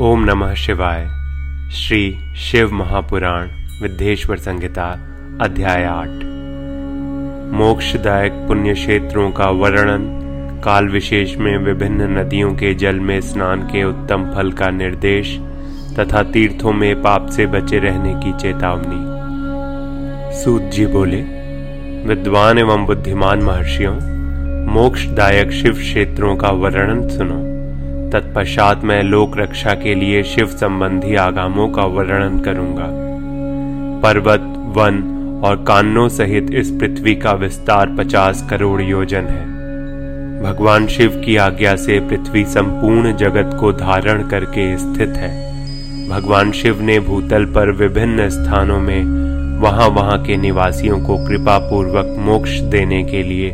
ओम नमः शिवाय। श्री शिव महापुराण विद्येश्वर संहिता, अध्याय आठ। मोक्षदायक पुण्य क्षेत्रों का वर्णन, काल विशेष में विभिन्न नदियों के जल में स्नान के उत्तम फल का निर्देश, तथा तीर्थों में पाप से बचे रहने की चेतावनी। सूत जी बोले, विद्वान एवं बुद्धिमान महर्षियों, मोक्षदायक शिव क्षेत्रों का वर्णन सुनो। तत्पश्चात मैं लोक रक्षा के लिए शिव संबंधी आगामों का वर्णन करूँगा। पर्वत, वन और कानों सहित इस पृथ्वी का विस्तार पचास करोड़ योजन है। भगवान शिव की आज्ञा से पृथ्वी संपूर्ण जगत को धारण करके स्थित है। भगवान शिव ने भूतल पर विभिन्न स्थानों में वहाँ वहाँ के निवासियों को कृपा पूर्वक मोक्ष देने के लिए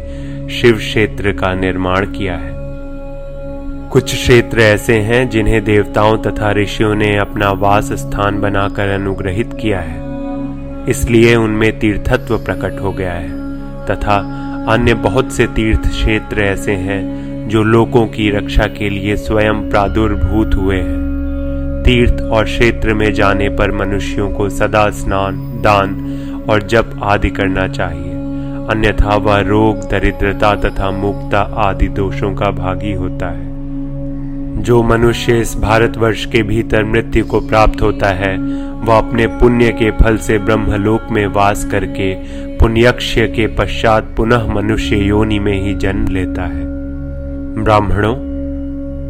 शिव क्षेत्र का निर्माण किया है। कुछ क्षेत्र ऐसे हैं जिन्हें देवताओं तथा ऋषियों ने अपना वास स्थान बनाकर अनुग्रहित किया है। इसलिए उनमें तीर्थत्व प्रकट हो गया है, तथा अन्य बहुत से तीर्थ क्षेत्र ऐसे हैं जो लोगों की रक्षा के लिए स्वयं प्रादुर्भूत हुए हैं। तीर्थ और क्षेत्र में जाने पर मनुष्यों को सदा स्नान, दान और जप आदि करना चाहिए, अन्यथा वह रोग, दरिद्रता तथा मुक्ता आदि दोषों का भागी होता है। जो मनुष्य इस भारतवर्ष के भीतर मृत्यु को प्राप्त होता है, वह अपने पुण्य के फल से ब्रह्मलोक में वास करके, पुण्यक्ष्य के पश्चात पुनः मनुष्य योनि में ही जन्म लेता है। ब्राह्मणों,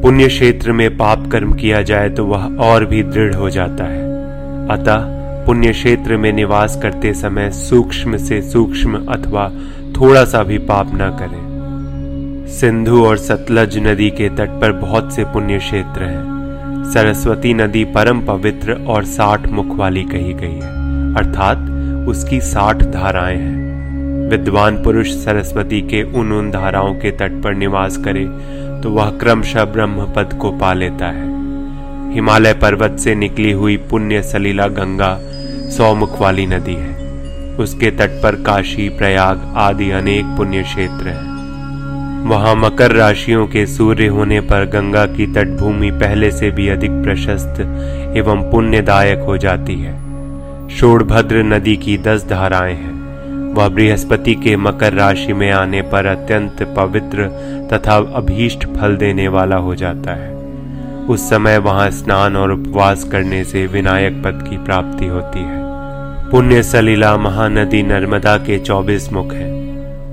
पुण्य क्षेत्र में पाप कर्म किया जाए तो वह और भी दृढ़ हो जाता है। अतः, पुण्य क्षेत्र में निवास करते समय सूक्ष्म से सूक्ष्म अथवा थोड़ा सा भी पाप न करें। सिंधु और सतलज नदी के तट पर बहुत से पुण्य क्षेत्र हैं। सरस्वती नदी परम पवित्र और साठ मुख वाली कही गई है। अर्थात उसकी साठ धाराएँ हैं। विद्वान पुरुष सरस्वती के उन उन धाराओं के तट पर निवास करे तो वह क्रमशः ब्रह्म पद को पा लेता है। हिमालय पर्वत से निकली हुई पुण्य सलीला गंगा सौ मुख वाली नदी है। उसके तट पर काशी, प्रयाग आदि अनेक पुण्य क्षेत्र हैं। वहाँ मकर राशियों के सूर्य होने पर गंगा की तटभूमि पहले से भी अधिक प्रशस्त एवं पुण्यदायक हो जाती है। शोड़भद्र नदी की दस धाराएँ हैं। वह बृहस्पति के मकर राशि में आने पर अत्यंत पवित्र तथा अभीष्ट फल देने वाला हो जाता है। उस समय वहाँ स्नान और उपवास करने से विनायक पद की प्राप्ति होती है। पुण्य सलीला महानदी नर्मदा के चौबीस मुख हैं।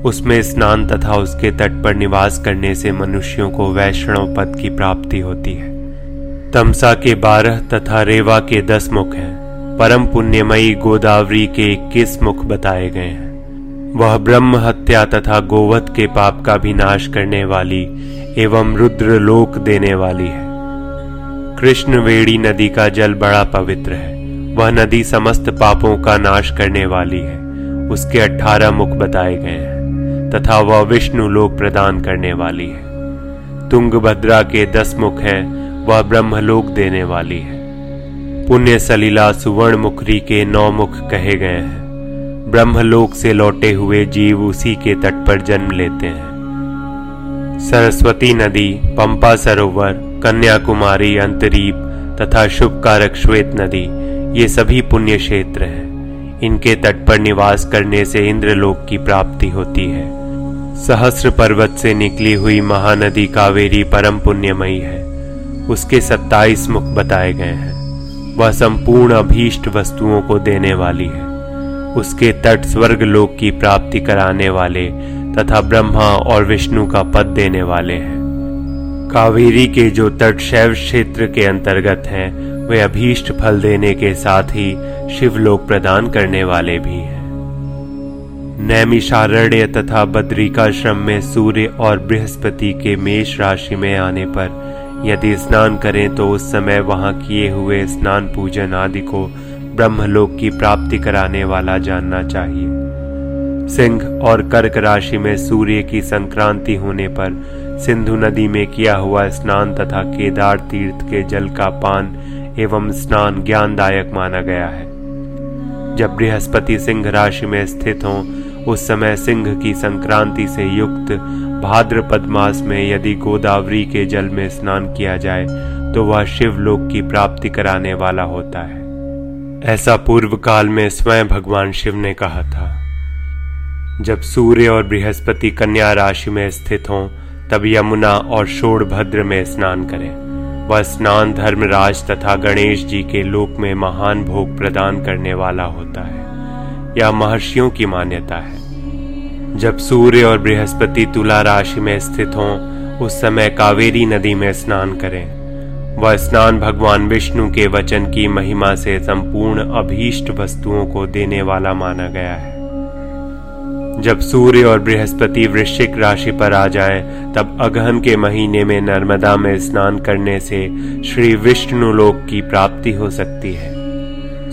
उसमें स्नान तथा उसके तट पर निवास करने से मनुष्यों को वैष्णव पद की प्राप्ति होती है। तमसा के बारह तथा रेवा के दस मुख हैं। परम पुण्यमयी गोदावरी के इक्कीस मुख बताए गए हैं। वह ब्रह्म हत्या तथा गोवध के पाप का भी नाश करने वाली एवं रुद्र लोक देने वाली है। कृष्ण वेड़ी नदी का जल बड़ा पवित्र है। वह नदी समस्त पापों का नाश करने वाली है। उसके अठारह मुख बताए गए हैं। तथा वह विष्णु लोक प्रदान करने वाली है। तुंगभद्रा के दस मुख हैं, वह ब्रह्मलोक देने वाली है। पुण्य सलीला सुवर्ण मुखरी के नौ मुख कहे गए हैं। ब्रह्मलोक से लौटे हुए जीव उसी के तट पर जन्म लेते हैं। सरस्वती नदी, पंपा सरोवर, कन्याकुमारी, अंतरीप तथा शुभ कारक श्वेत नदी, ये सभी पुण्य क्षेत्र हैं। इनके तट पर निवास करने से इंद्रलोक की प्राप्ति होती है। सहस्र पर्वत से निकली हुई महानदी कावेरी परम पुण्यमयी है। उसके सत्ताईस मुख बताए गए हैं। वह संपूर्ण अभीष्ट वस्तुओं को देने वाली है। उसके तट स्वर्ग लोक की प्राप्ति कराने वाले तथा ब्रह्मा और विष्णु का पद देने वाले हैं। कावेरी के जो तट शैव क्षेत्र के अंतर्गत हैं, वे अभीष्ट फल देने के साथ ही शिवलोक प्रदान करने वाले भी हैं। नैमिषारण्य तथा बद्रिकाश्रम में सूर्य और बृहस्पति के मेष राशि में आने पर यदि स्नान करें तो उस समय वहाँ किए हुए स्नान पूजन आदि को ब्रह्मलोक की प्राप्ति कराने वाला जानना चाहिए। सिंह और कर्क राशि में सूर्य की संक्रांति होने पर सिंधु नदी में किया हुआ स्नान तथा केदार तीर्थ के जल का पान एवं स्नान ज्ञानदायक माना गया है। जब बृहस्पति सिंह राशि में स्थित हों उस समय सिंह की संक्रांति से युक्त भाद्रपद मास में यदि गोदावरी के जल में स्नान किया जाए तो वह शिवलोक की प्राप्ति कराने वाला होता है। ऐसा पूर्व काल में स्वयं भगवान शिव ने कहा था। जब सूर्य और बृहस्पति कन्या राशि में स्थित हों, तब यमुना और शोड़भद्र में स्नान करें। वह स्नान धर्मराज तथा गणेश जी के लोक में महान भोग प्रदान करने वाला होता है। यह महर्षियों की मान्यता है। जब सूर्य और बृहस्पति तुला राशि में स्थित हों उस समय कावेरी नदी में स्नान करें। वह स्नान भगवान विष्णु के वचन की महिमा से संपूर्ण अभीष्ट वस्तुओं को देने वाला माना गया है। जब सूर्य और बृहस्पति वृश्चिक राशि पर आ जाएँ, तब अगहन के महीने में नर्मदा में स्नान करने से श्री विष्णु लोक की प्राप्ति हो सकती है।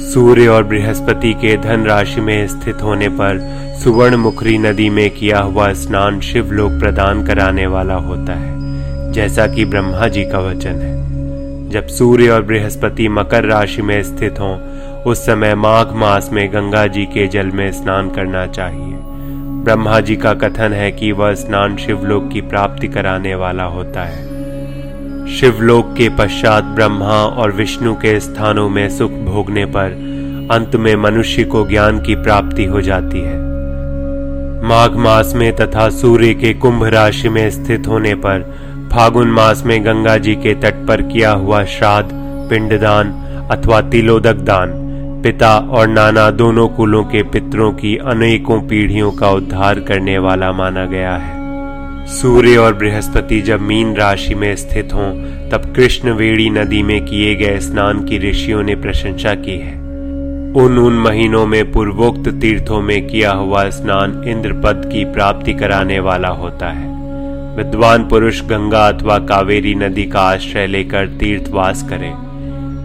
सूर्य और बृहस्पति के धन राशि में स्थित होने पर सुवर्ण मुखरी नदी में किया हुआ स्नान शिवलोक प्रदान कराने वाला होता है, जैसा कि ब्रह्मा जी का वचन है। जब सूर्य और बृहस्पति मकर राशि में स्थित हों, उस समय माघ मास में गंगा जी के जल में स्नान करना चाहिए। ब्रह्मा जी का कथन है कि वह स्नान शिवलोक की प्राप्ति कराने वाला होता है। शिवलोक के पश्चात ब्रह्मा और विष्णु के स्थानों में सुख भोगने पर अंत में मनुष्य को ज्ञान की प्राप्ति हो जाती है। माघ मास में तथा सूर्य के कुंभ राशि में स्थित होने पर फागुन मास में गंगा जी के तट पर किया हुआ श्राद्ध, पिंडदान अथवा तिलोदक दान, पिता और नाना दोनों कुलों के पितरों की अनेकों पीढ़ियों का उद्धार करने वाला माना गया है। सूर्य और बृहस्पति जब मीन राशि में स्थित हों, तब कृष्ण वेड़ी नदी में किए गए स्नान की ऋषियों ने प्रशंसा की है। उन उन महीनों में पूर्वोक्त तीर्थों में किया हुआ स्नान इंद्र पद की प्राप्ति कराने वाला होता है। विद्वान पुरुष गंगा अथवा कावेरी नदी का आश्रय लेकर तीर्थवास करें।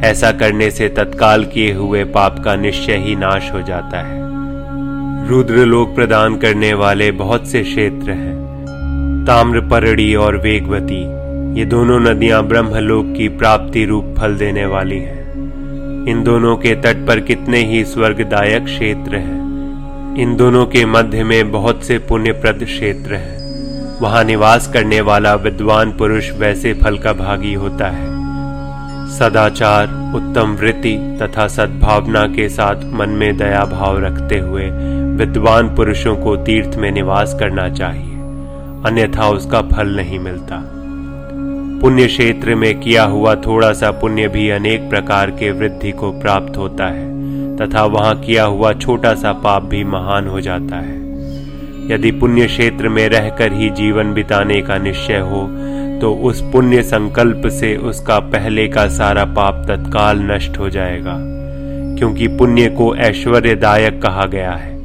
ऐसा करने से तत्काल किए हुए पाप का निश्चय ही नाश हो जाता है। रुद्र लोक प्रदान करने वाले बहुत से क्षेत्र हैं। ताम्रपरड़ी और वेगवती, ये दोनों नदियाँ ब्रह्मलोक की प्राप्ति रूप फल देने वाली हैं। इन दोनों के तट पर कितने ही स्वर्गदायक क्षेत्र हैं। इन दोनों के मध्य में बहुत से पुण्यप्रद क्षेत्र हैं। वहाँ निवास करने वाला विद्वान पुरुष वैसे फल का भागी होता है। सदाचार, उत्तम वृत्ति तथा सद्भावना के साथ मन में दया भाव रखते हुए विद्वान पुरुषों को तीर्थ में निवास करना चाहिए। अन्यथा उसका फल नहीं मिलता। पुण्य क्षेत्र में किया हुआ थोड़ा सा पुण्य भी अनेक प्रकार के वृद्धि को प्राप्त होता है, तथा वहाँ किया हुआ छोटा सा पाप भी महान हो जाता है। यदि पुण्य क्षेत्र में रहकर ही जीवन बिताने का निश्चय हो तो उस पुण्य संकल्प से उसका पहले का सारा पाप तत्काल नष्ट हो जाएगा, क्योंकि पुण्य को ऐश्वर्यदायक कहा गया है।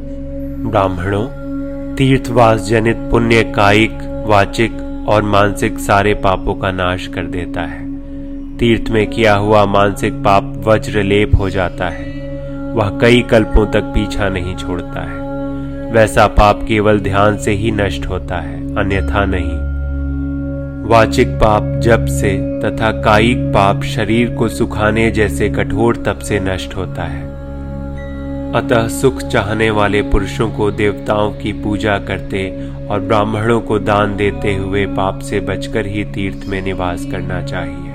ब्राह्मणों तीर्थवास जनित पुण्य कायिक, वाचिक और मानसिक सारे पापों का नाश कर देता है। तीर्थ में किया हुआ मानसिक पाप वज्र लेप हो जाता है। वह कई कल्पों तक पीछा नहीं छोड़ता है। वैसा पाप केवल ध्यान से ही नष्ट होता है, अन्यथा नहीं। वाचिक पाप जप से तथा कायिक पाप शरीर को सुखाने जैसे कठोर तप से नष्ट होता है। अतः सुख चाहने वाले पुरुषों को देवताओं की पूजा करते और ब्राह्मणों को दान देते हुए पाप से बचकर ही तीर्थ में निवास करना चाहिए।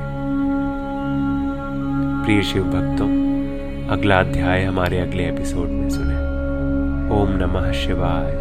प्रिय शिव भक्तों, अगला अध्याय हमारे अगले एपिसोड में सुने। ओम नमः शिवाय।